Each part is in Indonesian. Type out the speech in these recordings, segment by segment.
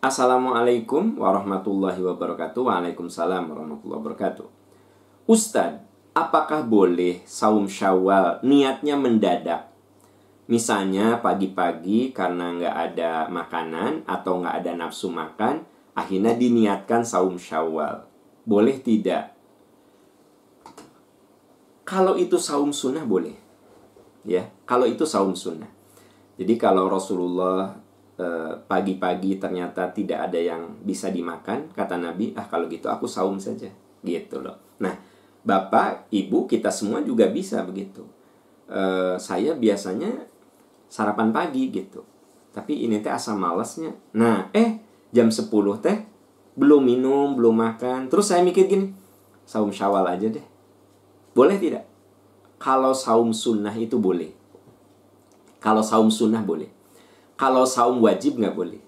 Assalamualaikum warahmatullahi wabarakatuh. Waalaikumsalam warahmatullahi wabarakatuh. Ustadz, apakah boleh saum syawal niatnya mendadak? Misalnya pagi-pagi karena nggak ada makanan atau nggak ada nafsu makan, akhirnya diniatkan saum syawal. Boleh tidak? Kalau itu saum sunnah boleh. Ya, kalau itu saum sunnah. Jadi kalau Rasulullah pagi-pagi ternyata tidak ada yang bisa dimakan, kata Nabi, ah kalau gitu aku saum saja. Gitu loh. Nah, Bapak, Ibu, kita semua juga bisa begitu. Uh, saya biasanya sarapan pagi gitu. Tapi ini teh asam malesnya. Nah, eh jam 10 teh belum minum, belum makan. Terus saya mikir gini, saum syawal aja deh. Boleh tidak? Kalau saum sunnah itu boleh. Kalau saum sunnah boleh. Kalau saum wajib nggak boleh.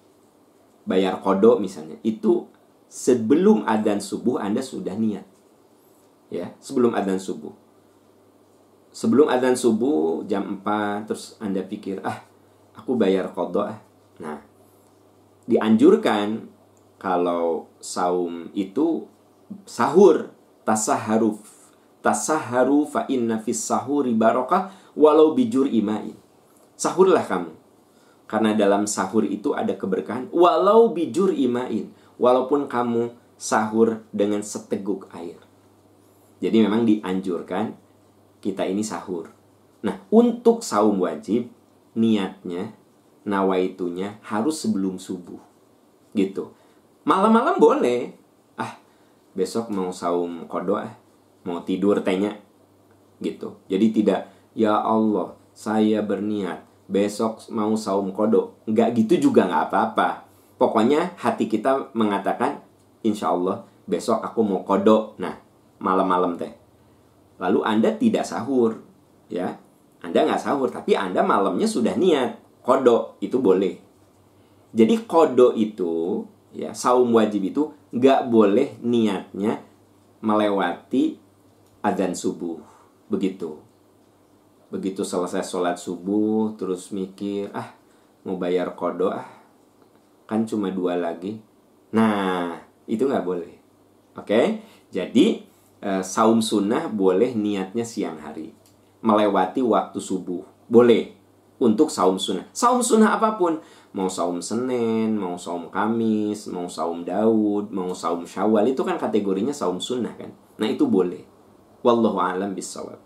Bayar kodok misalnya. Itu sebelum adzan subuh Anda sudah niat. Ya sebelum adzan subuh. Sebelum adzan subuh jam 4 terus anda pikir ah aku bayar kodok ah. Nah dianjurkan kalau saum itu sahur tasaharuf tasaharu fa inna fis sahuri barokah walau bijur imai. Sahurlah kamu karena dalam sahur itu ada keberkahan walau bijur imain walaupun kamu sahur dengan seteguk air jadi memang dianjurkan kita ini sahur. Nah, untuk saum wajib niatnya nawaitunya harus sebelum subuh. Gitu. Malam-malam boleh. Ah, besok mau saum kodo ah, mau tidur tanya. Gitu. Jadi tidak ya Allah, saya berniat besok mau saum kodo. Enggak gitu juga nggak apa-apa. Pokoknya hati kita mengatakan insya Allah besok aku mau kodok. Nah, malam-malam teh. Lalu Anda tidak sahur, ya. Anda nggak sahur, tapi Anda malamnya sudah niat. Kodok itu boleh. Jadi kodok itu, ya, saum wajib itu nggak boleh niatnya melewati azan subuh. Begitu. Begitu selesai sholat subuh, terus mikir, ah, mau bayar kodok, ah, kan cuma dua lagi. Nah, itu nggak boleh. Oke, jadi Eh, saum sunnah boleh niatnya siang hari. Melewati waktu subuh. Boleh. Untuk saum sunnah. Saum sunnah apa pun. Mau saum Senin, mau saum Kamis, mau saum Daud, mau saum Syawal. Itu kan kategorinya saum sunnah kan. Nah itu boleh. Wallahu alam bisawab.